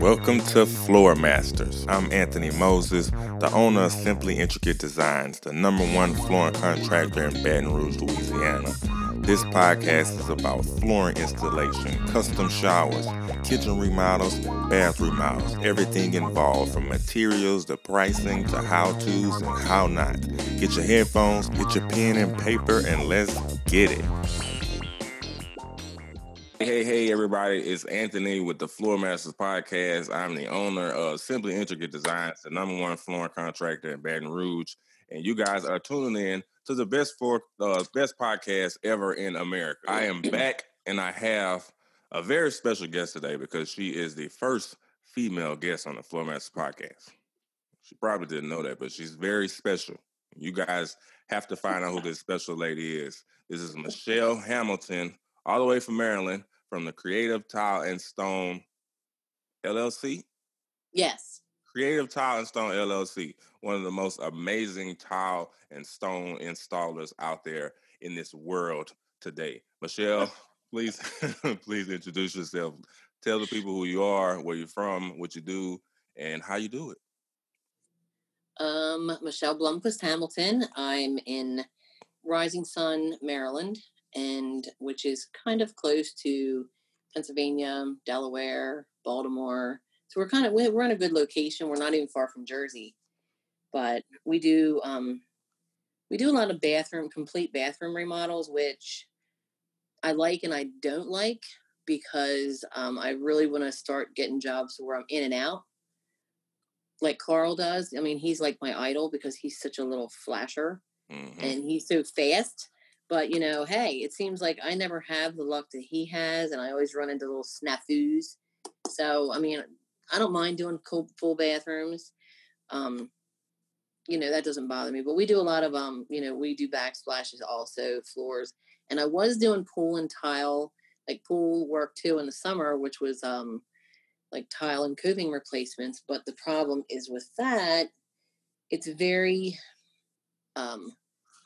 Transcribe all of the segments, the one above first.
Welcome to Floor Masters. I'm Anthony Moses, the owner of Simply Intricate Designs, the number one flooring contractor in Baton Rouge, Louisiana. This podcast is about flooring installation, custom showers, kitchen remodels, bathroom remodels, everything involved from materials to pricing to how to's and how not. Get your headphones, get your pen and paper, and let's get it. Hey, hey, everybody. It's Anthony with the Floor Masters Podcast. I'm the owner of Simply Intricate Designs, the number one flooring contractor in Baton Rouge. And you guys are tuning in to the best for uh, best podcast ever in America. I am back, and I have a very special guest today because she is the first female guest on the Floor Masters podcast. She probably didn't know that, but she's very special. You guys have to find out who this special lady is. This is Michelle Hamilton, all the way from Maryland, from the Creative Tile and Stone LLC. Yes. Creative Tile and Stone LLC, one of the most amazing tile and stone installers out there in this world today. Michelle, please, please introduce yourself. Tell the people who you are, where you're from, what you do, and how you do it. Um, Michelle Blumquist Hamilton. I'm in Rising Sun, Maryland, and which is kind of close to Pennsylvania, Delaware, Baltimore, so we're kind of we're in a good location. We're not even far from Jersey, but we do um, we do a lot of bathroom complete bathroom remodels, which I like and I don't like because um, I really want to start getting jobs where I'm in and out, like Carl does. I mean, he's like my idol because he's such a little flasher mm-hmm. and he's so fast. But you know, hey, it seems like I never have the luck that he has, and I always run into little snafus. So, I mean, I don't mind doing full bathrooms. Um, you know, that doesn't bother me. But we do a lot of um, you know, we do backsplashes also, floors. And I was doing pool and tile, like pool work too in the summer, which was um like tile and coping replacements. But the problem is with that, it's very um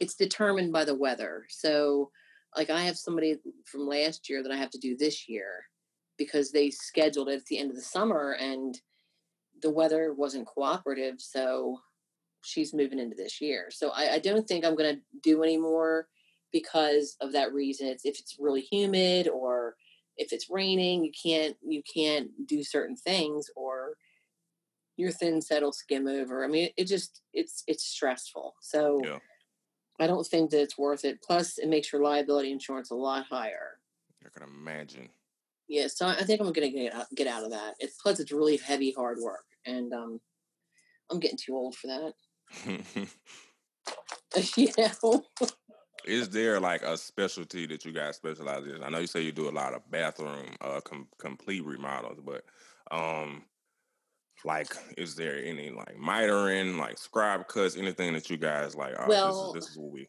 it's determined by the weather. So like I have somebody from last year that I have to do this year because they scheduled it at the end of the summer and the weather wasn't cooperative. So she's moving into this year. So I, I don't think I'm going to do any more because of that reason. It's if it's really humid or if it's raining, you can't you can't do certain things or your thin set will skim over. I mean, it just it's it's stressful. So yeah. I don't think that it's worth it. Plus, it makes your liability insurance a lot higher. I can imagine yeah, so I think I'm gonna get out, get out of that. It's plus it's really heavy, hard work, and um, I'm getting too old for that. you know. Is there like a specialty that you guys specialize in? I know you say you do a lot of bathroom uh, com- complete remodels, but um, like, is there any like mitering, like scribe cuts, anything that you guys like? Oh, well, this is, this is what we.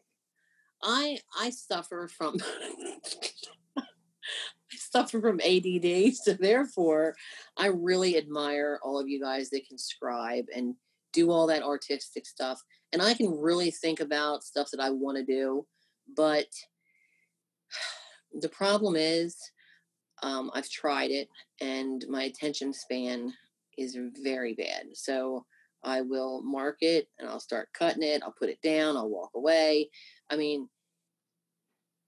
I I suffer from suffer from ADD. So therefore, I really admire all of you guys that can scribe and do all that artistic stuff. And I can really think about stuff that I want to do. But the problem is, um, I've tried it and my attention span is very bad. So I will mark it and I'll start cutting it. I'll put it down. I'll walk away. I mean,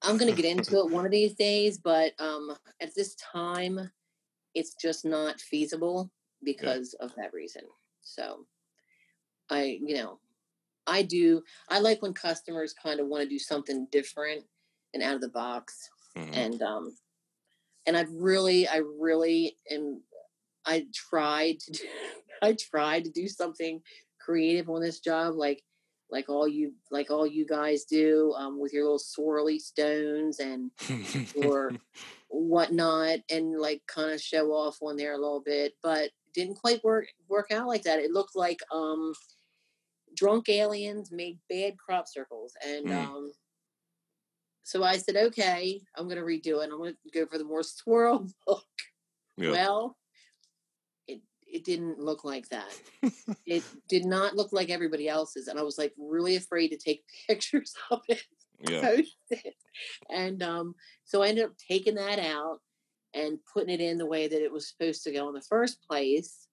I'm going to get into it one of these days, but um, at this time, it's just not feasible because yeah. of that reason. So, I, you know, I do. I like when customers kind of want to do something different and out of the box, mm-hmm. and um, and I've really, I really am. I tried to do. I tried to do something creative on this job, like like all you like all you guys do um, with your little swirly stones and or whatnot and like kind of show off on there a little bit but didn't quite work work out like that it looked like um drunk aliens made bad crop circles and mm. um so i said okay i'm gonna redo it i'm gonna go for the more swirl look yep. well it didn't look like that. it did not look like everybody else's. And I was like really afraid to take pictures of it. Yeah. And um, so I ended up taking that out and putting it in the way that it was supposed to go in the first place.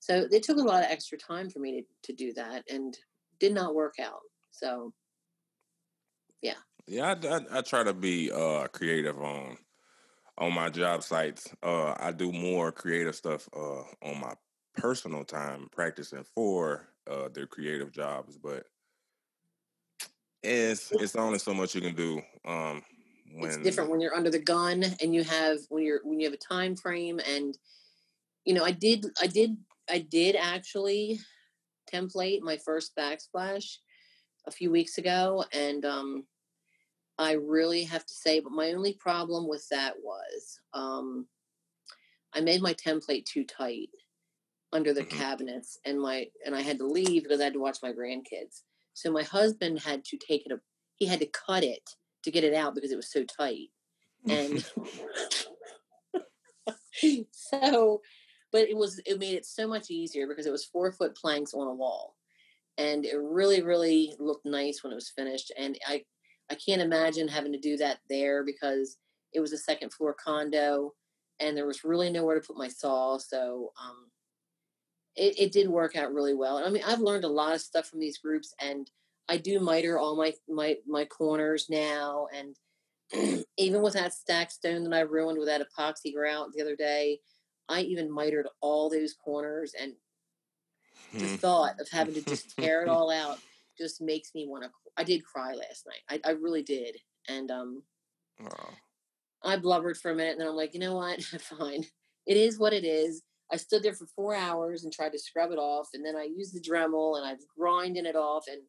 So it took a lot of extra time for me to, to do that and did not work out. So Yeah, I, I, I try to be uh creative on on my job sites. Uh, I do more creative stuff uh on my personal time practicing for uh their creative jobs, but it's it's only so much you can do. Um, when it's different when you're under the gun and you have when you're when you have a time frame and you know i did i did i did actually template my first backsplash a few weeks ago and um i really have to say but my only problem with that was um i made my template too tight under the Mhm. cabinets and my and i had to leave because i had to watch my grandkids so my husband had to take it a he had to cut it to get it out because it was so tight and so but it was it made it so much easier because it was four foot planks on a wall and it really really looked nice when it was finished and i i can't imagine having to do that there because it was a second floor condo and there was really nowhere to put my saw so um it, it did work out really well. I mean i've learned a lot of stuff from these groups and i do miter all my my my corners now and even with that stack stone that I ruined with that epoxy grout the other day, I even mitered all those corners and the thought of having to just tear it all out just makes me want to I did cry last night. I, I really did. And um Oh, I blubbered for a minute and then I'm like, you know what? Fine. It is what it is. I stood there for four hours and tried to scrub it off and then I used the Dremel and I was grinding it off and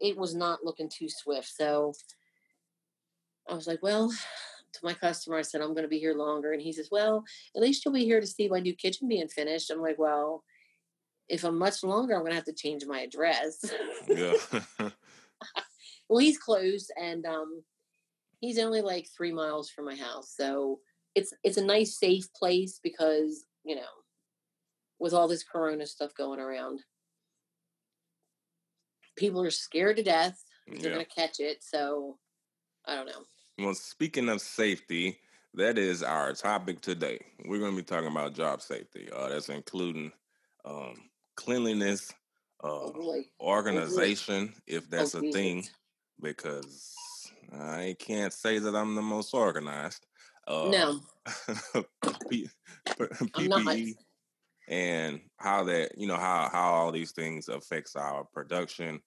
it was not looking too swift. So I was like, well, to my customer, I said, I'm going to be here longer. And he says, well, at least you'll be here to see my new kitchen being finished. I'm like, well, if I'm much longer, I'm going to have to change my address. yeah. well, he's close and um, he's only like three miles from my house. So it's, it's a nice, safe place because, you know, with all this Corona stuff going around, people are scared to death. They're yeah. going to catch it. So I don't know. Well, speaking of safety, that is our topic today. We're going to be talking about job safety. Uh, that's including um, cleanliness, uh, organization, if that's a thing, because I can't say that I'm the most organized. Uh, no, P- I'm not. PPE and how that you know how how all these things affects our production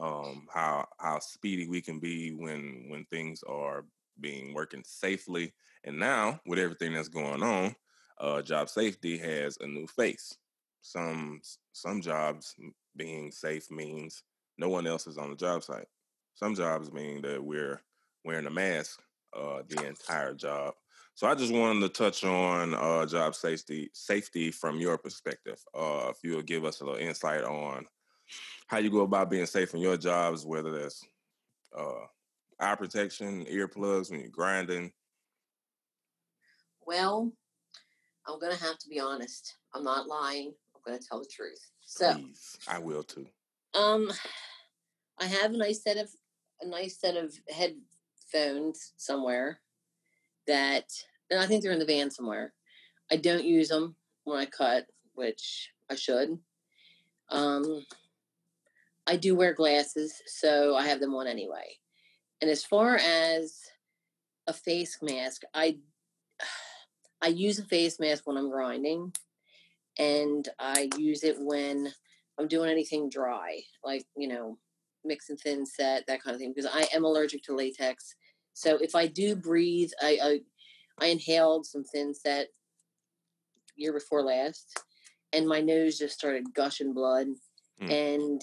um how how speedy we can be when when things are being working safely and now with everything that's going on uh job safety has a new face some some jobs being safe means no one else is on the job site some jobs mean that we're wearing a mask uh the entire job so I just wanted to touch on uh, job safety safety from your perspective. Uh, if you would give us a little insight on how you go about being safe in your jobs, whether that's uh, eye protection, earplugs when you're grinding. Well, I'm gonna have to be honest. I'm not lying. I'm gonna tell the truth. So, Please, I will too. um, I have a nice set of a nice set of headphones somewhere that, and I think they're in the van somewhere. I don't use them when I cut, which I should. Um, I do wear glasses, so I have them on anyway. And as far as a face mask, I I use a face mask when I'm grinding, and I use it when I'm doing anything dry, like you know, mixing thin set, that kind of thing, because I am allergic to latex. So if I do breathe, I I, I inhaled some thin set year before last, and my nose just started gushing blood, Hmm. and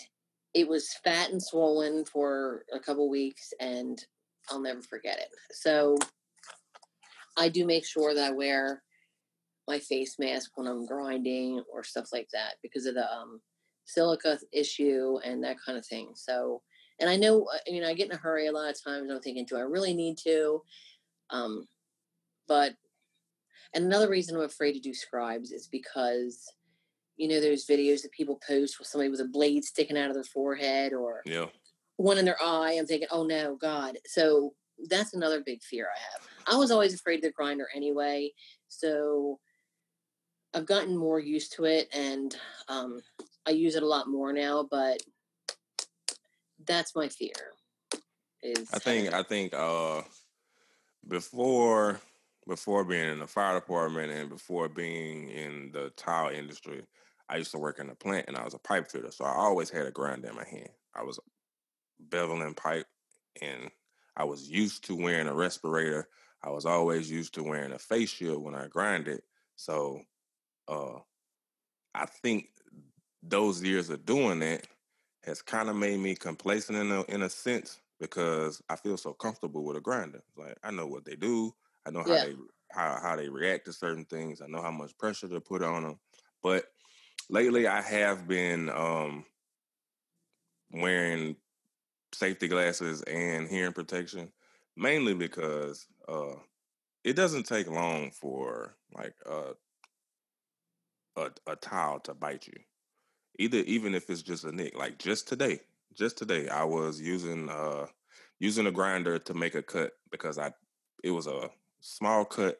it was fat and swollen for a couple weeks, and I'll never forget it. So I do make sure that I wear my face mask when I'm grinding or stuff like that because of the um, silica issue and that kind of thing. So, and I know, I mean, I get in a hurry a lot of times. I'm thinking, do I really need to? Um, but and another reason I'm afraid to do scribes is because you know those videos that people post with somebody with a blade sticking out of their forehead or Yeah, one in their eye. I'm thinking, oh no, God. So that's another big fear I have. I was always afraid of the grinder anyway. So I've gotten more used to it and um, I use it a lot more now, but that's my fear. Is I think I think uh before before being in the fire department and before being in the tile industry, I used to work in a plant and I was a pipe fitter. So I always had a grinder in my hand. I was beveling pipe and I was used to wearing a respirator. I was always used to wearing a face shield when I grinded. So uh I think those years of doing that has kind of made me complacent in a in a sense because I feel so comfortable with a grinder. Like I know what they do. I know how Yeah. they how how they react to certain things. I know how much pressure to put on them. But lately, I have been um, wearing safety glasses and hearing protection, mainly because uh, it doesn't take long for like uh, a a to bite you. Either even if it's just a nick. Like just today, just today, I was using uh using a grinder to make a cut because I it was a small cut.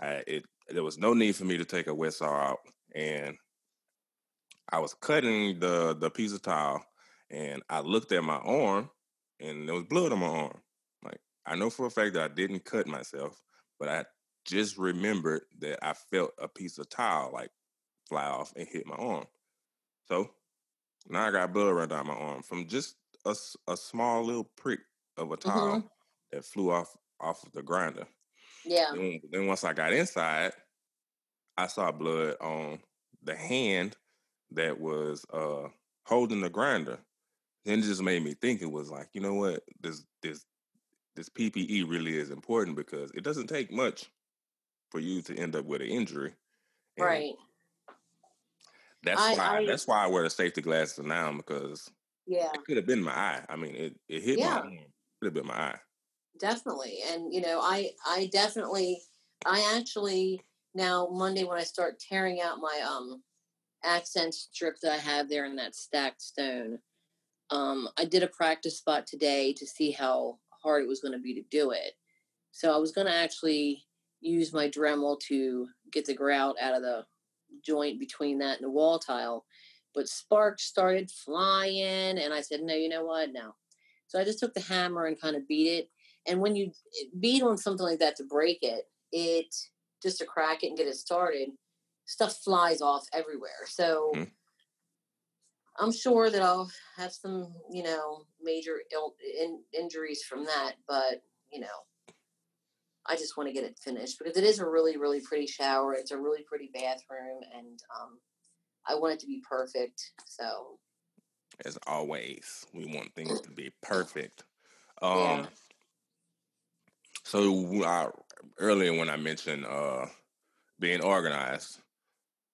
I, it there was no need for me to take a wet saw out, and I was cutting the the piece of towel, and I looked at my arm, and there was blood on my arm. Like I know for a fact that I didn't cut myself, but I just remembered that I felt a piece of towel like fly off and hit my arm. So now I got blood running down my arm from just a, a small little prick of a towel Mhm. that flew off off of the grinder. Yeah. Then, then once I got inside, I saw blood on the hand that was uh holding the grinder. Then it just made me think it was like, you know what, this this this PPE really is important because it doesn't take much for you to end up with an injury. And Right. That's I- why I- that's why I wear the safety glasses now because Yeah. it could have been my eye. I mean, it, it hit my Yeah. arm. Could have been my eye. definitely and you know i i definitely i actually now monday when i start tearing out my um accent strip that i have there in that stacked stone um i did a practice spot today to see how hard it was going to be to do it so i was going to actually use my dremel to get the grout out of the joint between that and the wall tile but sparks started flying and i said no you know what no so i just took the hammer and kind of beat it and when you beat on something like that to break it, it just to crack it and get it started, stuff flies off everywhere. So Mhm. I'm sure that I'll have some, you know, major Ill, in, injuries from that. But you know, I just want to get it finished because it is a really, really pretty shower. It's a really pretty bathroom, and um, I want it to be perfect. So As always, we want things to be perfect. Um, Yeah. So I, earlier when I mentioned uh, being organized,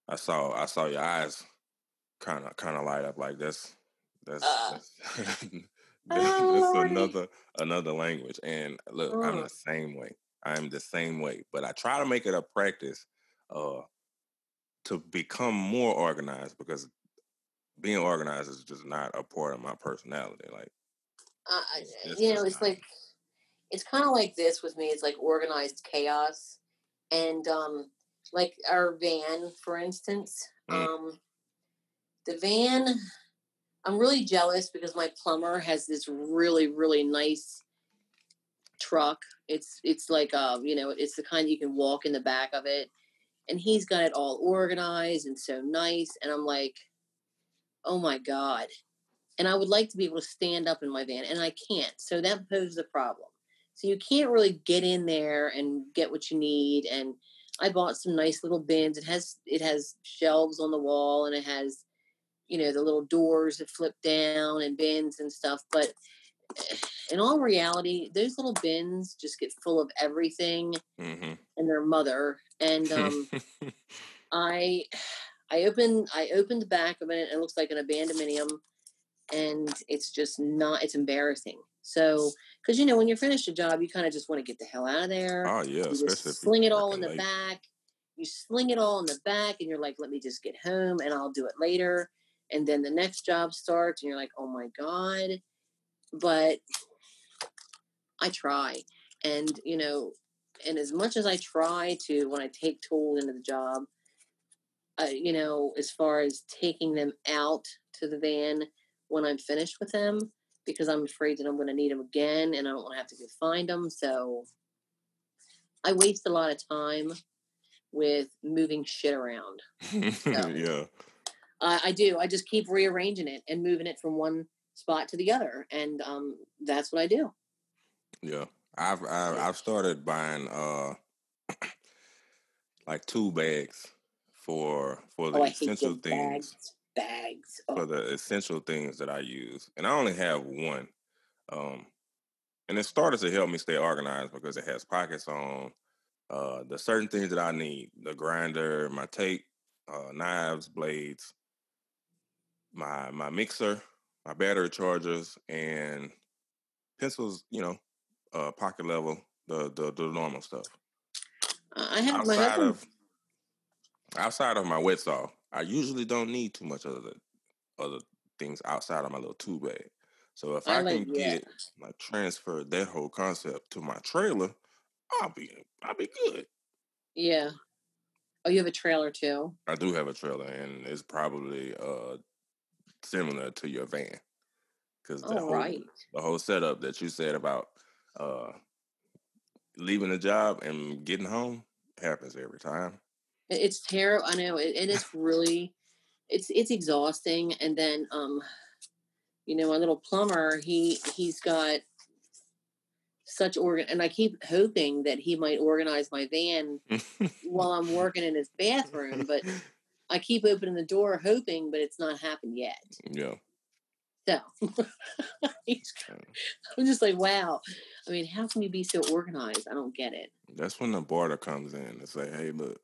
I saw I saw your eyes kind of kind of light up like this. That's Uh. that's, Oh, that's another another language. And look, I'm Mm. the same way. I'm the same way. But I try to make it a practice uh, to become more organized because being organized is just not a part of my personality. Like uh, It's- it's you know, it's not. like it's kind of like this with me. It's like organized chaos, and um, like our van, for instance. Mm. Um, the van, I'm really jealous because my plumber has this really, really nice truck. It's it's like um, you know, it's the kind you can walk in the back of it, and he's got it all organized and so nice. And I'm like, oh my god. And I would like to be able to stand up in my van, and I can't. So that poses a problem. So you can't really get in there and get what you need. And I bought some nice little bins. It has it has shelves on the wall, and it has you know the little doors that flip down and bins and stuff. But in all reality, those little bins just get full of everything hmm and their mother. And um, I I opened I opened the back of it and it looks like an abandonmenium and it's just not it's embarrassing. So because you know when you're finished a job you kind of just want to get the hell out of there. oh yeah, you especially just if you sling it all in the back. You sling it all in the back and you're like, let me just get home and I'll do it later. And then the next job starts and you're like, oh my God. But I try. And, you know, and as much as I try to, when I take tools into the job, uh, you know, as far as taking them out to the van when I'm finished with them, because I'm afraid that I'm going to need them again and I don't want to have to go find them. So I waste a lot of time with moving shit around. So, yeah. I, I do. I just keep rearranging it and moving it from one spot to the other, and um, that's what I do. Yeah, I've I've, I've started buying uh like two bags for for the Oh, essential things. Bags. bags. Oh, for the essential things that I use, and I only have one. Um, and it started to help me stay organized because it has pockets on uh the certain things that I need: the grinder, my tape, uh, knives, blades, my my mixer, my battery chargers, and pencils. You know, uh, pocket level, the the, the normal stuff. I have my Outside husband. of outside of my wet saw, I usually don't need too much other other things outside of my little two bag. So if I, I like can yeah. get like transfer that whole concept to my trailer, I'll be I'll be good. Yeah. Oh, you have a trailer too. I do have a trailer, and it's probably uh similar to your van because the whole right. the whole setup that you said about uh leaving the job and getting home happens every time. It's terrible. I know, and it's really, it's it's exhausting. And then, um, you know, my little plumber, he he's got such organ, and I keep hoping that he might organize my van while I'm working in his bathroom, but I keep opening the door hoping, but it's not happened yet. yeah. So I'm just like, wow. I mean, how can you be so organized? I don't get it. That's when the border comes in and say, "Hey, look,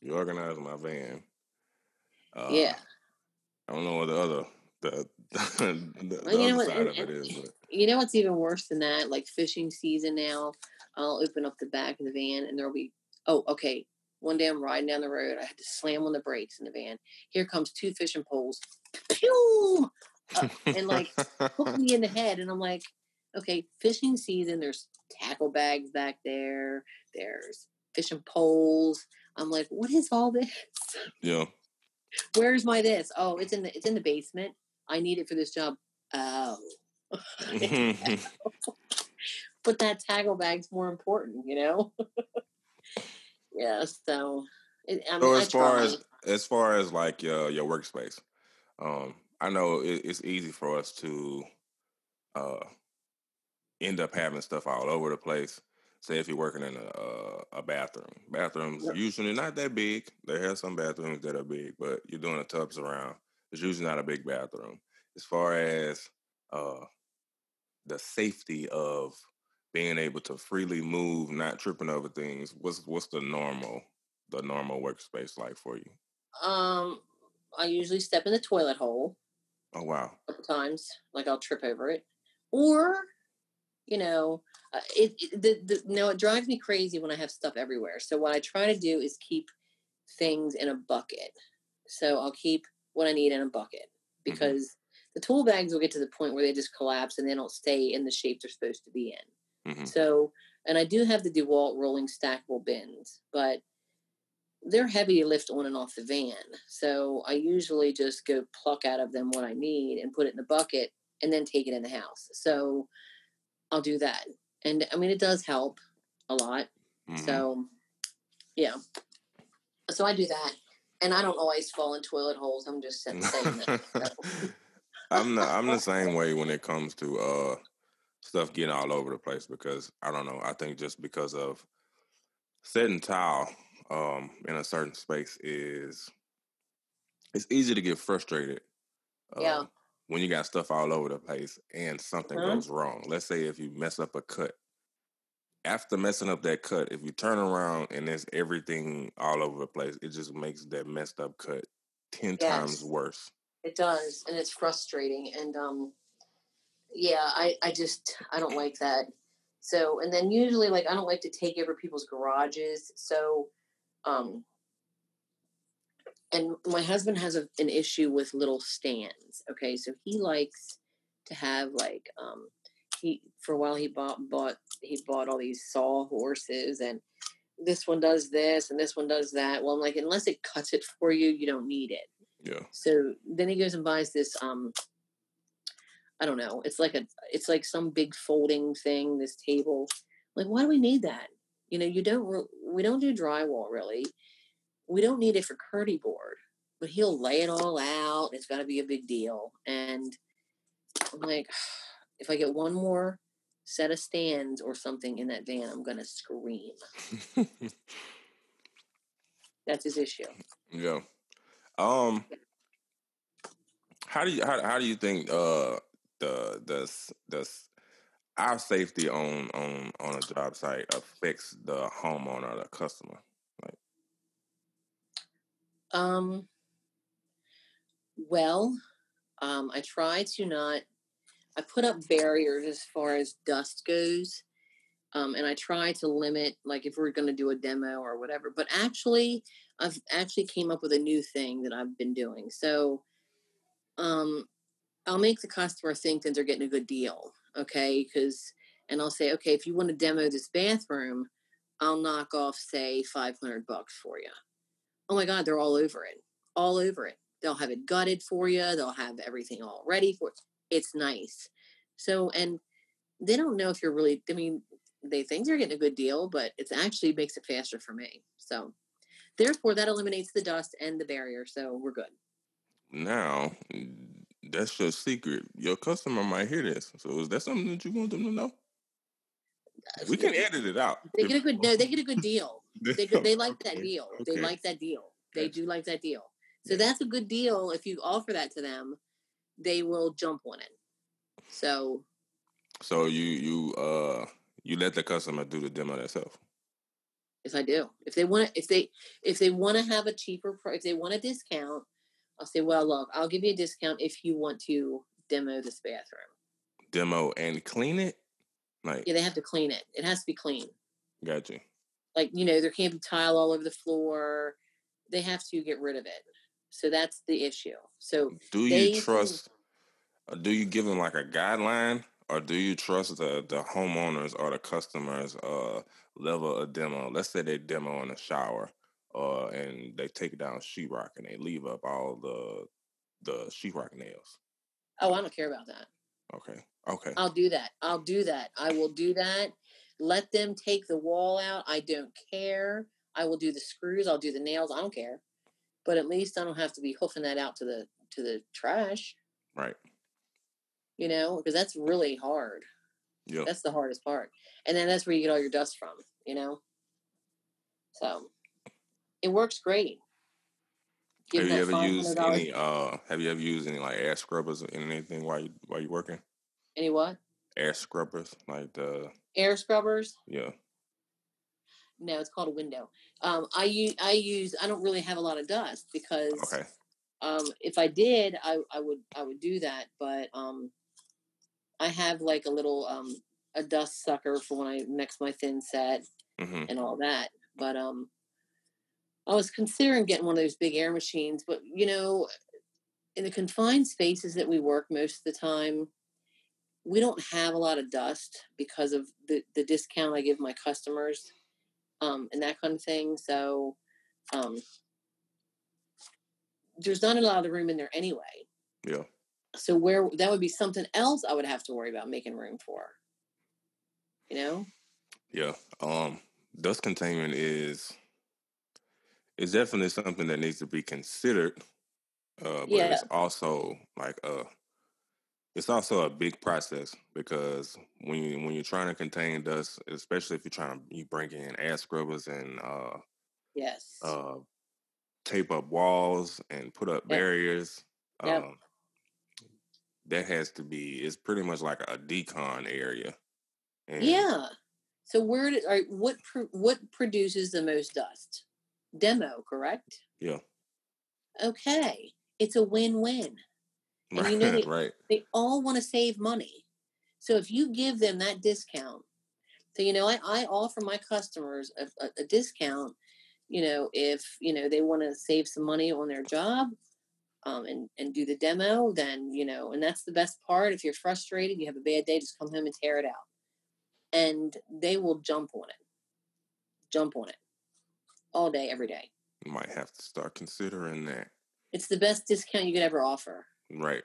you organize my van." Uh, yeah. I don't know what the other the the, the other what, side and- of it is, but You know what's even worse than that? Like fishing season now, I'll open up the back of the van and there'll be, oh, okay. One day I'm riding down the road. I had to slam on the brakes in the van. Here comes two fishing poles. Pew! Uh, and, like, Hook me in the head. And I'm like, okay, fishing season. There's tackle bags back there. There's fishing poles. I'm like, what is all this? yeah, Where's my this? Oh, it's in the it's in the basement. I need it for this job. Oh. but that tackle bag's more important, you know. Yeah, so it, I mean, so as far as as far as like your your workspace, um, I know it, it's easy for us to uh end up having stuff all over the place. Say if you're working in a a, a bathroom, bathrooms Yep. usually not that big. They have some bathrooms that are big, but you're doing the tubs around. It's usually not a big bathroom. As far as uh the safety of being able to freely move, not tripping over things, what's what's the normal the normal workspace like for you? um, I usually step in the toilet hole Oh wow. a couple times, like I'll trip over it, or you know, uh, it, it the, the no, it drives me crazy when I have stuff everywhere. So what I try to do is keep things in a bucket. So I'll keep what I need in a bucket because the tool bags will get to the point where they just collapse and they don't stay in the shape they're supposed to be in. Hmm So, and I do have the DeWalt rolling stackable bins, but they're heavy to lift on and off the van. So I usually just go pluck out of them what I need and put it in the bucket and then take it in the house. So I'll do that. And I mean, it does help a lot. hmm So, yeah. So I do that. And I don't always fall in toilet holes. I'm just saying that. So, I'm the I'm the same way when it comes to uh stuff getting all over the place because I don't know. I think just because of setting tile um in a certain space is it's easy to get frustrated. Yeah. um, When you got stuff all over the place and something Mhm. goes wrong. Let's say if you mess up a cut. After messing up that cut, if you turn around and there's everything all over the place, it just makes that messed up cut ten times worse. It does, and it's frustrating. And um, yeah, I I just I don't like that. So, and then usually, like, I don't like to take over people's garages. So, um, and my husband has a, an issue with little stands. Okay, so he likes to have like um he for a while he bought bought he bought all these saw horses and this one does this and this one does that. Well, I'm like, unless it cuts it for you, you don't need it. Yeah. So then he goes and buys this um I don't know. It's like a it's like some big folding thing, this table. Like why do we need that? You know, you don't we don't do drywall really. We don't need it for curdy board. But he'll lay it all out. It's got to be a big deal. And I'm like if I get one more set of stands or something in that van, I'm going to scream. That's his issue. Yeah. Um. How do you how, how do you think uh the the the our safety on on on a job site affects the homeowner, the customer? Like, um. Well, um, I try to not I put up barriers as far as dust goes. Um, and I try to limit, like if we're going to do a demo or whatever. But actually, I've actually came up with a new thing that I've been doing. So, um, I'll make the customer think that they're getting a good deal, okay? Because, and I'll say, okay, if you want to demo this bathroom, I'll knock off say five hundred bucks for you. Oh my God, they're all over it, all over it. They'll have it gutted for you. They'll have everything all ready for it it's nice. So, and they don't know if you're really, I mean, they think they're getting a good deal, but it actually makes it faster for me. So, therefore, that eliminates the dust and the barrier. So, we're good. Now, mm, that's your secret. Your customer might hear this. So, is that something that you want them to know? We can edit it out. They get a good. They get a good deal. They they like that deal. They like that deal. They do like that deal. So that's a good deal if you offer that to them they will jump on it. So So you you uh you let the customer do the demo themselves. Yes, I do. If they want to, if they if they want to have a cheaper if they want a discount, I'll say, well, look, I'll give you a discount if you want to demo this bathroom. Demo and clean it, like yeah, they have to clean it. It has to be clean. Gotcha. Like you know, there can't be tile all over the floor. They have to get rid of it. So that's the issue. So do you trust? Can, uh, do you give them like a guideline, or do you trust the the homeowners or the customers' uh, level of demo? Let's say they demo in a shower, uh, and they take down sheetrock and they leave up all the the sheetrock nails. Oh, I don't care about that. Okay. Okay. I'll do that. I'll do that. I will do that. Let them take the wall out. I don't care. I will do the screws. I'll do the nails. I don't care but at least I don't have to be hoofing that out to the to the trash. Right. You know, because that's really hard. Yeah. That's the hardest part. And then that's where you get all your dust from, you know? So it works great. Give have you ever used any uh have you ever used any like air scrubbers or anything while you while you working? Any what? Air scrubbers, like the air scrubbers? Yeah. No, it's called a window. Um, I use I use I don't really have a lot of dust because okay. um, if I did, I, I would I would do that. But um, I have like a little um, a dust sucker for when I mix my thin set mm-hmm. and all that. But um, I was considering getting one of those big air machines, but you know, in the confined spaces that we work most of the time, we don't have a lot of dust because of the the discount I give my customers um, and that kind of thing. So um, there's not a lot of room in there anyway. Yeah. So where that would be something else I would have to worry about making room for. You know. Yeah. Um, dust containment is is definitely something that needs to be considered. Uh, but yeah. it's also like a it's also a big process because when you when you're trying to contain dust, especially if you're trying to you bring in air scrubbers and uh, yes, uh, tape up walls and put up yep. barriers. Yep. Um, that has to be it's pretty much like a decon area. And yeah. So where did, what what produces the most dust? Demo, correct? Yeah. Okay, it's a win-win. And you know they, right. they all want to save money. So if you give them that discount, so you know, I, I offer my customers a, a, a discount, you know, if you know they want to save some money on their job, um, and and do the demo, then you know, and that's the best part. If you're frustrated, you have a bad day, just come home and tear it out, and they will jump on it, jump on it, all day, every day. You might have to start considering that. It's the best discount you could ever offer. Right.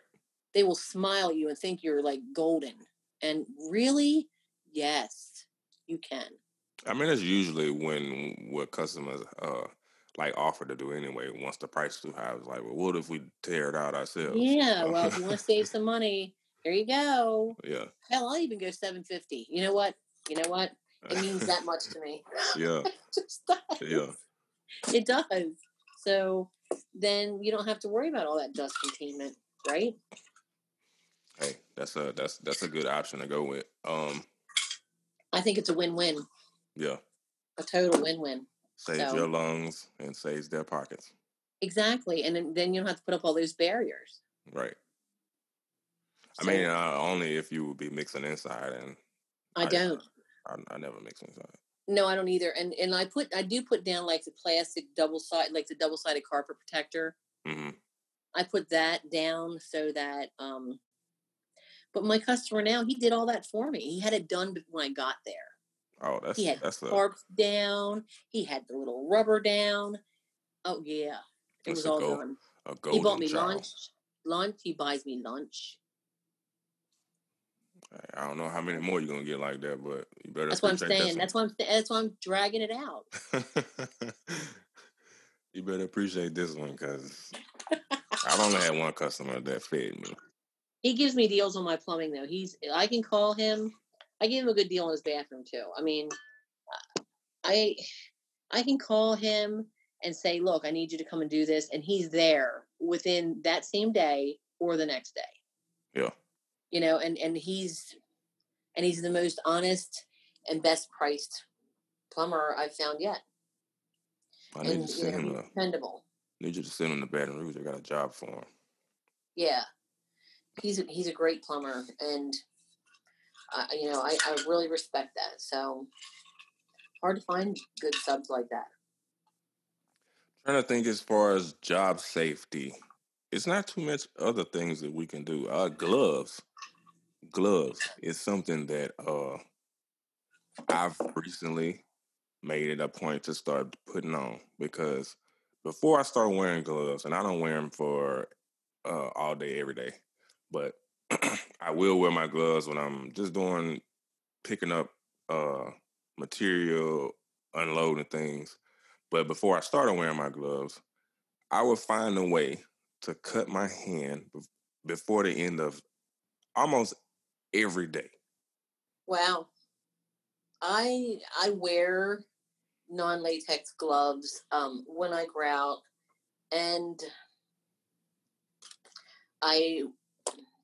They will smile at you and think you're like golden. And really, yes, you can. I mean, that's usually when what customers uh like offer to do anyway. Once the price is too high, it's like, well, what if we tear it out ourselves? Yeah. Well, if you want to save some money, here you go. Yeah. Hell, I'll even go seven fifty. You know what? You know what? It means that much to me. yeah. It just does. Yeah. It does. So then you don't have to worry about all that dust containment, right? Hey, that's a that's that's a good option to go with. Um, I think it's a win-win, yeah. a total win-win. Saves So- your lungs and saves their pockets. Exactly, and then, then you don't have to put up all those barriers. Right. I mean, uh, only if you would be mixing inside, and I I- don't. I, I never mix inside. No, I don't either. And and I put I do put down like the plastic double side like the double sided carpet protector. hmm I put that down so that um but my customer now he did all that for me. He had it done when I got there. Oh, that's He had that's tarps down. He had the little rubber down. Oh yeah, it That's was all goal. done. a He bought me child. lunch. Lunch. He buys me lunch. I don't know how many more you're gonna get like that, but you better. That's what I'm saying. That's why I'm. That's why I'm dragging it out. you better appreciate this one because I've only had one customer that fed me. He gives me deals on my plumbing though. He's. I can call him. I give him a good deal on his bathroom too. I mean, I, I can call him and say, "Look, I need you to come and do this," and he's there within that same day or the next day. Yeah. You know, and and he's, and he's the most honest and best priced plumber I've found yet. I need and to you send know, him. A, dependable. need you to send him to Baton Rouge. I got a job for him. Yeah, he's a, he's a great plumber, and uh, you know I, I really respect that. So hard to find good subs like that. Trying to think as far as job safety, it's not too much other things that we can do. Uh, gloves, gloves is something that uh I've recently made it a point to start putting on because before I start wearing gloves, and I don't wear them for uh all day every day, but I will wear my gloves when I'm just doing picking up uh material, unloading things. But before I started wearing my gloves, I would find a way to cut my hand before the end of almost every day. Wow, I I wear non latex gloves um, when I go out, and I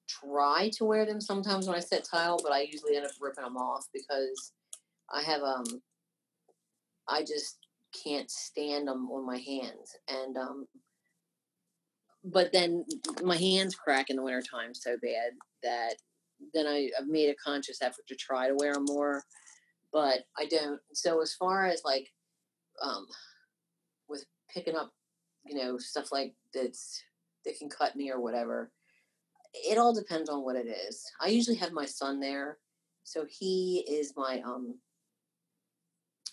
try to wear them sometimes when I set tile, but I usually end up ripping them off because I have um I just can't stand them on my hands and um but then my hands crack in the wintertime so bad that then I, I've made a conscious effort to try to wear them more but I don't. So as far as like um with picking up you know stuff like that's that can cut me or whatever it all depends on what it is. I usually have my son there so he is my um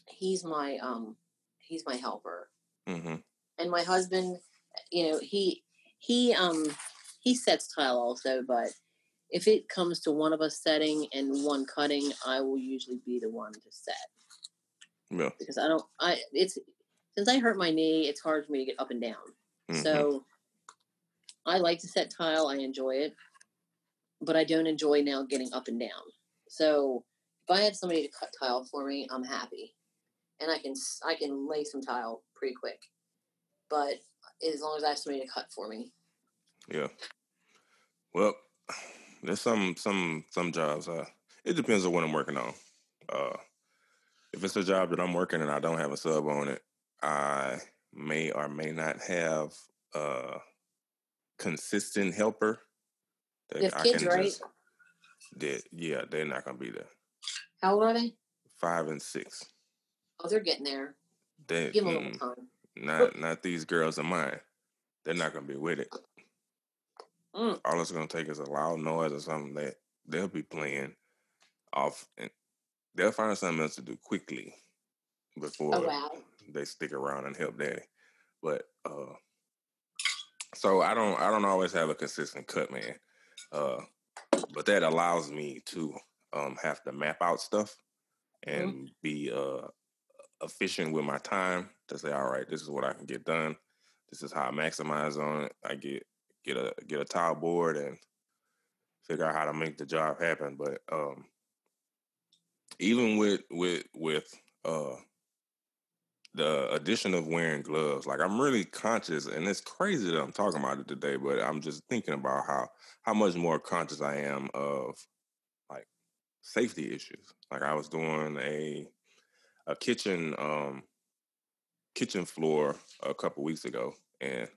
he's my um he's my helper. Hmm and my husband you know he he um he sets tile also but if it comes to one of us setting and one cutting i will usually be the one to set Yeah. because i don't i it's since i hurt my knee it's hard for me to get up and down mhm. so i like to set tile i enjoy it but i don't enjoy now getting up and down so if i have somebody to cut tile for me i'm happy and i can I can lay some tile pretty quick but as long as i have somebody to cut for me Yeah. Well, there's some some some jobs. Uh, it depends on what I'm working on. Uh, if it's a job that I'm working and I don't have a sub on it, I may or may not have a consistent helper. That You have kids, right? that yeah, they're not gonna be there. how old are they Five and six. oh they're getting there They give them a mm, little time not not these girls of mine. They're not gonna be with it. Mm. All it's gonna take is a loud noise or something that they'll be playing off, and they'll find something else to do quickly oh, before oh, wow. they stick around and help daddy. But uh, so I don't I don't always have a consistent cut man, uh, but that allows me to um, have to map out stuff and mm-hmm. be uh, efficient with my time to say, all right, this is what I can get done. This is how I maximize on it. I get get a get a tile board and figure out how to make the job happen. But um, even with with with uh, the addition of wearing gloves, like I'm really conscious, and it's crazy that I'm talking about it today. But I'm just thinking about how how much more conscious I am of like safety issues. Like I was doing a a kitchen um kitchen floor a couple weeks ago, and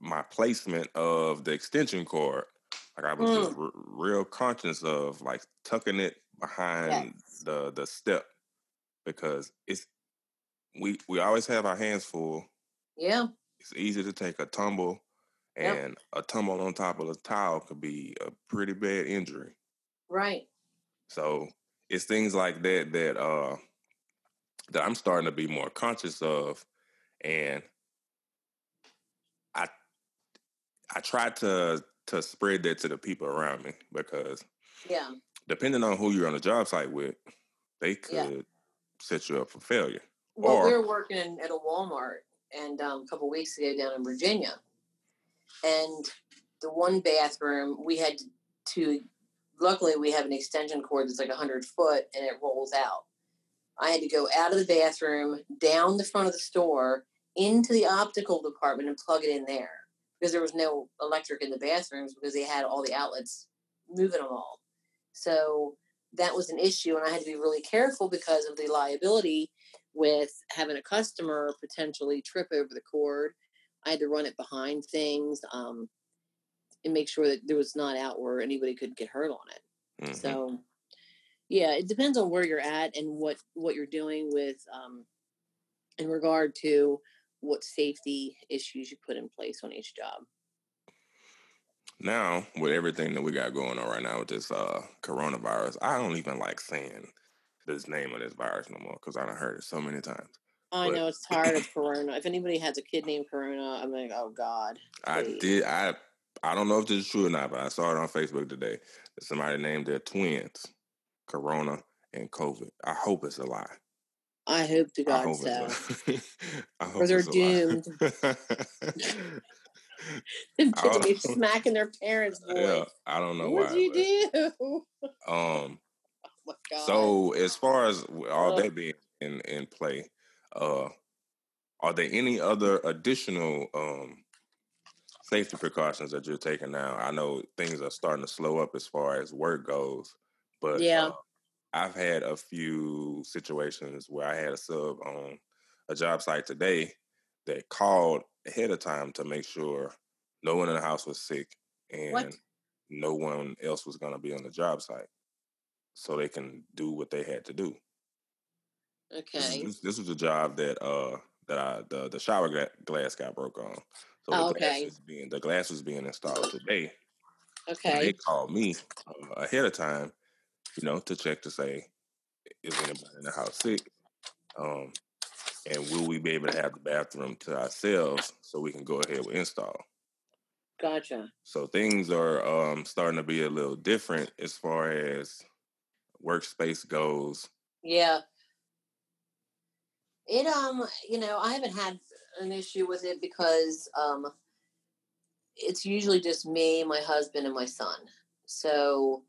my placement of the extension cord, like I was mm. just r- real conscious of like tucking it behind yes. the the step because it's we we always have our hands full. Yeah. It's easy to take a tumble and yep. a tumble on top of a tile could be a pretty bad injury. Right. So it's things like that that uh that I'm starting to be more conscious of and I I try to to spread that to the people around me because yeah. depending on who you're on the job site with they could yeah. set you up for failure well or, we were working at a walmart and um, a couple weeks ago down in virginia and the one bathroom we had to luckily we have an extension cord that's like 100 foot and it rolls out. I had to go out of the bathroom down the front of the store into the optical department and plug it in there because there was no electric in the bathrooms because they had all the outlets moving them all so that was an issue and i had to be really careful because of the liability with having a customer potentially trip over the cord i had to run it behind things um, and make sure that there was not out where anybody could get hurt on it. Mm-hmm. So, yeah, it depends on where you're at and what what you're doing with um, in regard to what safety issues you put in place on each job. Now, with everything that we got going on right now with this uh, coronavirus, I don't even like saying this name of this virus no more because I have heard it so many times. I but, know it's tired of Corona. If anybody has a kid named Corona, I'm like, oh God. Please. I did. I I don't know if this is true or not, but I saw it on Facebook today that somebody named their twins Corona and COVID. I hope it's a lie. I hope to God so. or they're doomed. Be smacking their parents'. Yeah, I don't know what you do? Um. Oh so as far as all that being in in play, uh, are there any other additional um safety precautions that you're taking now? I know things are starting to slow up as far as work goes, but yeah, uh, I've had a few situations where I had a sub on a job site today that called ahead of time to make sure no one in the house was sick and what? no one else was going to be on the job site, so they can do what they had to do. Okay. This, this was a job that uh that I the the shower glass got broke on. So oh, the okay. glass being the glass was being installed today. Okay. they called me uh, ahead of time, you know, to check to say is anybody in the house sick, um, and will we be able to have the bathroom to ourselves so we can go ahead with install. Gotcha. So things are um, starting to be a little different as far as workspace goes. Yeah. It um, you know, I haven't had an issue with it because um, it's usually just me, my husband, and my son. So,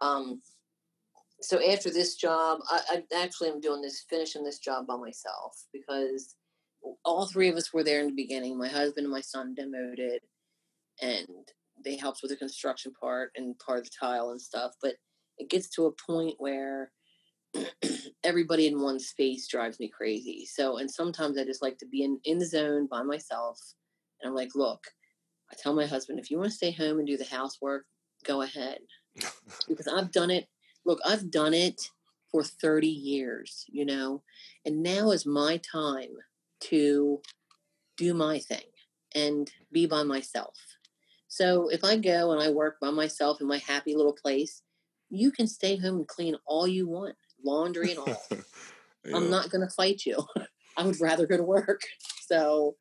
um, so after this job, I, I actually am doing this, finishing this job by myself because all three of us were there in the beginning. My husband and my son demoed it, and they helped with the construction part and part of the tile and stuff. But it gets to a point where everybody in one space drives me crazy. So, and sometimes I just like to be in, in the zone by myself. And I'm like, look, I tell my husband, if you want to stay home and do the housework, go ahead. because I've done it. Look, I've done it for 30 years, you know, and now is my time to do my thing and be by myself. So if I go and I work by myself in my happy little place, you can stay home and clean all you want, laundry and all. yeah. I'm not going to fight you. I would rather go to work. So,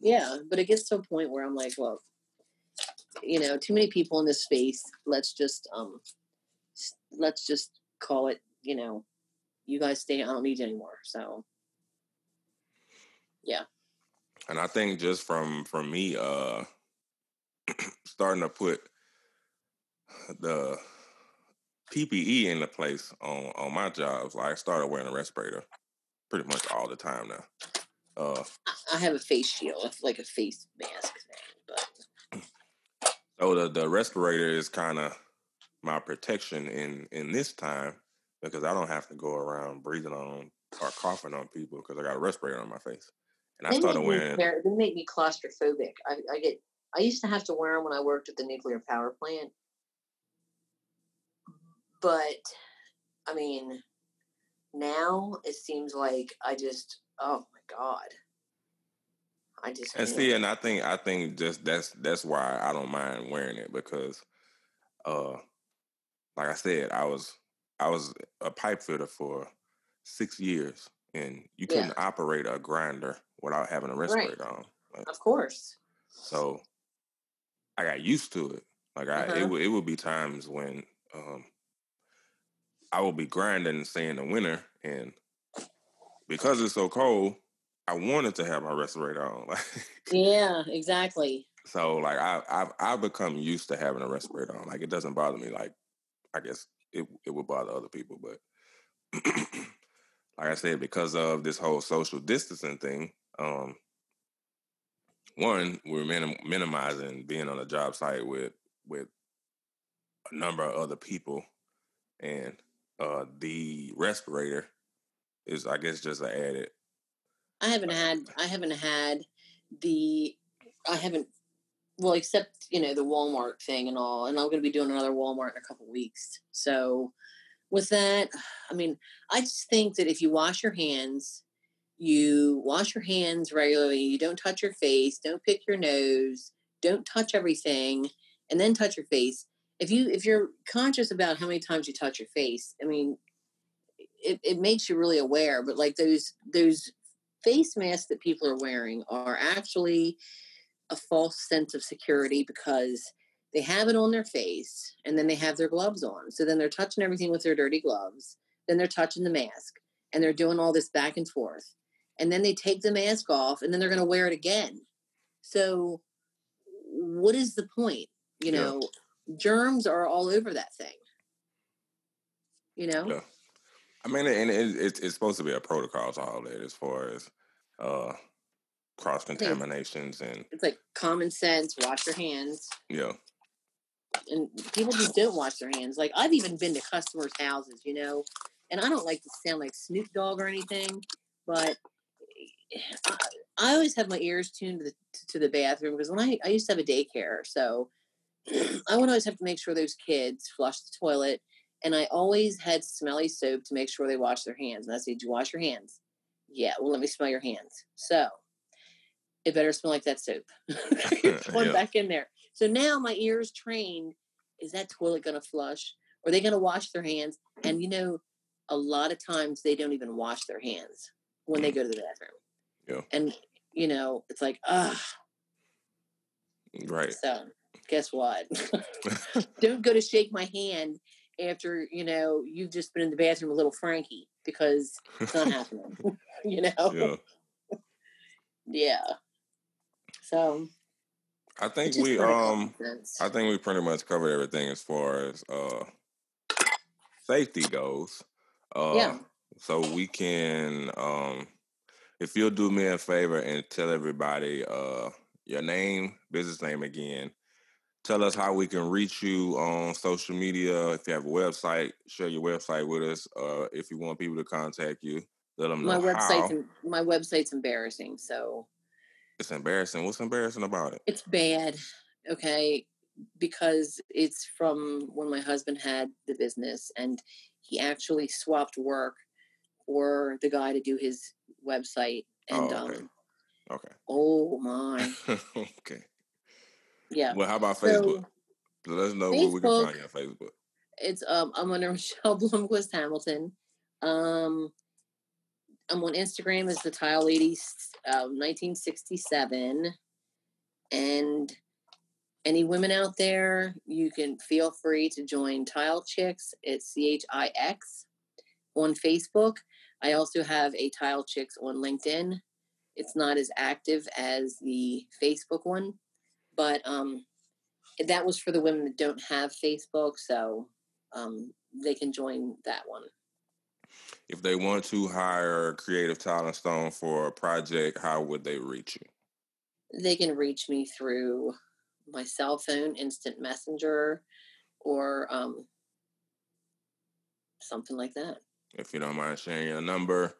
yeah, but it gets to a point where I'm like, well, you know, too many people in this space. Let's just um, let's just call it. You know, you guys stay. I don't need you anymore. So, yeah. And I think just from from me, uh, starting to put the PPE into place on on my jobs. Like I started wearing a respirator pretty much all the time now. Uh, I have a face shield, like a face mask thing, but so the the respirator is kind of my protection in in this time because I don't have to go around breathing on or coughing on people because I got a respirator on my face. And I they started wearing. they make me claustrophobic. I, I get. I used to have to wear them when I worked at the nuclear power plant, but I mean, now it seems like I just. Oh my god. I just and see, and I think I think just that's that's why I don't mind wearing it because, uh, like I said, I was I was a pipe fitter for six years, and you couldn't yeah. operate a grinder without having a respirator right. on. Like, of course. So I got used to it. Like I, uh-huh. it would it would be times when um, I will be grinding, say in the winter, and because it's so cold, I wanted to have my respirator on. Like yeah, exactly. So like I I've I've become used to having a respirator on. Like it doesn't bother me. Like I guess it it would bother other people, but like I said, because of this whole social distancing thing, um, one, we're minim- minimizing being on a job site with with a number of other people, and uh, the respirator is, I guess, just an added. I haven't had. I haven't had the. I haven't. Well, except you know the Walmart thing and all, and I'm going to be doing another Walmart in a couple weeks. So, with that, I mean, I just think that if you wash your hands you wash your hands regularly, you don't touch your face, don't pick your nose, don't touch everything, and then touch your face. If you if you're conscious about how many times you touch your face, I mean, it, it makes you really aware. But like those those face masks that people are wearing are actually a false sense of security because they have it on their face and then they have their gloves on. So then they're touching everything with their dirty gloves. Then they're touching the mask and they're doing all this back and forth and then they take the mask off and then they're going to wear it again. So what is the point? You know, yeah. germs are all over that thing. You know? Yeah. I mean, and it, it, it's supposed to be a protocol to all that as far as uh, cross contaminations and it's like common sense. Wash your hands. Yeah. And people just don't wash their hands. Like I've even been to customers' houses, you know, and I don't like to sound like Snoop Dogg or anything, but eh, I, I always have my ears tuned to the, to the bathroom because when I, I used to have a daycare, so I would always have to make sure those kids flush the toilet, and I always had smelly soap to make sure they wash their hands. And I said, "Did you wash your hands?" Yeah. Well, let me smell your hands. So it better smell like that soap. One yeah. back in there. So now my ears trained. Is that toilet going to flush? Are they going to wash their hands? And you know, a lot of times they don't even wash their hands when they mm. go to the bathroom. Yeah. And you know, it's like, ah. Right. So guess what? Don't go to shake my hand after, you know, you've just been in the bathroom with little Frankie because it's not happening. you know? Yeah. yeah. So I think we um I think we pretty much covered everything as far as uh safety goes. Uh yeah. so we can um if you'll do me a favor and tell everybody uh, your name, business name again. Tell us how we can reach you on social media. If you have a website, share your website with us. Uh, if you want people to contact you, let them know my website's how. my website's embarrassing. So it's embarrassing. What's embarrassing about it? It's bad. Okay, because it's from when my husband had the business, and he actually swapped work for the guy to do his website. And oh, okay. um okay. Oh my. okay. Yeah. Well, how about Facebook? So, Let us know Facebook, where we can find you on Facebook. It's um I'm under Michelle Blomquist Hamilton. Um I'm on Instagram as the Tile Lady uh, 1967. And any women out there, you can feel free to join Tile Chix. It's C H I X on Facebook. I also have a Tile Chix on LinkedIn. It's not as active as the Facebook one, but um, that was for the women that don't have Facebook, so um, they can join that one. If they want to hire Creative Tile and Stone for a project, how would they reach you? They can reach me through my cell phone, instant messenger, or um, something like that. If you don't mind sharing your number,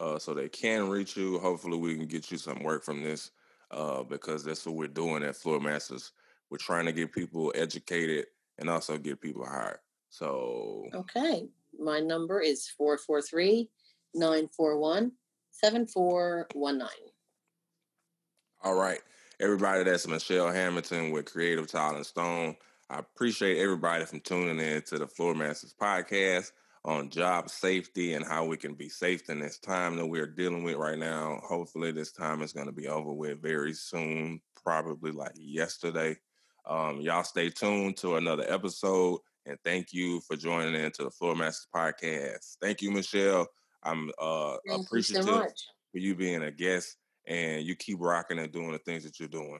uh, so they can reach you. Hopefully, we can get you some work from this uh, because that's what we're doing at Floor Masters. We're trying to get people educated and also get people hired. So, okay, my number is 443 941 7419. All right. Everybody, that's Michelle Hamilton with Creative Tile and Stone. I appreciate everybody from tuning in to the Floor Masters podcast on job safety and how we can be safe in this time that we're dealing with right now. Hopefully, this time is going to be over with very soon, probably like yesterday. Um, y'all stay tuned to another episode. And thank you for joining in to the Floor Masters podcast. Thank you, Michelle. I'm uh, appreciative so for you being a guest and you keep rocking and doing the things that you're doing.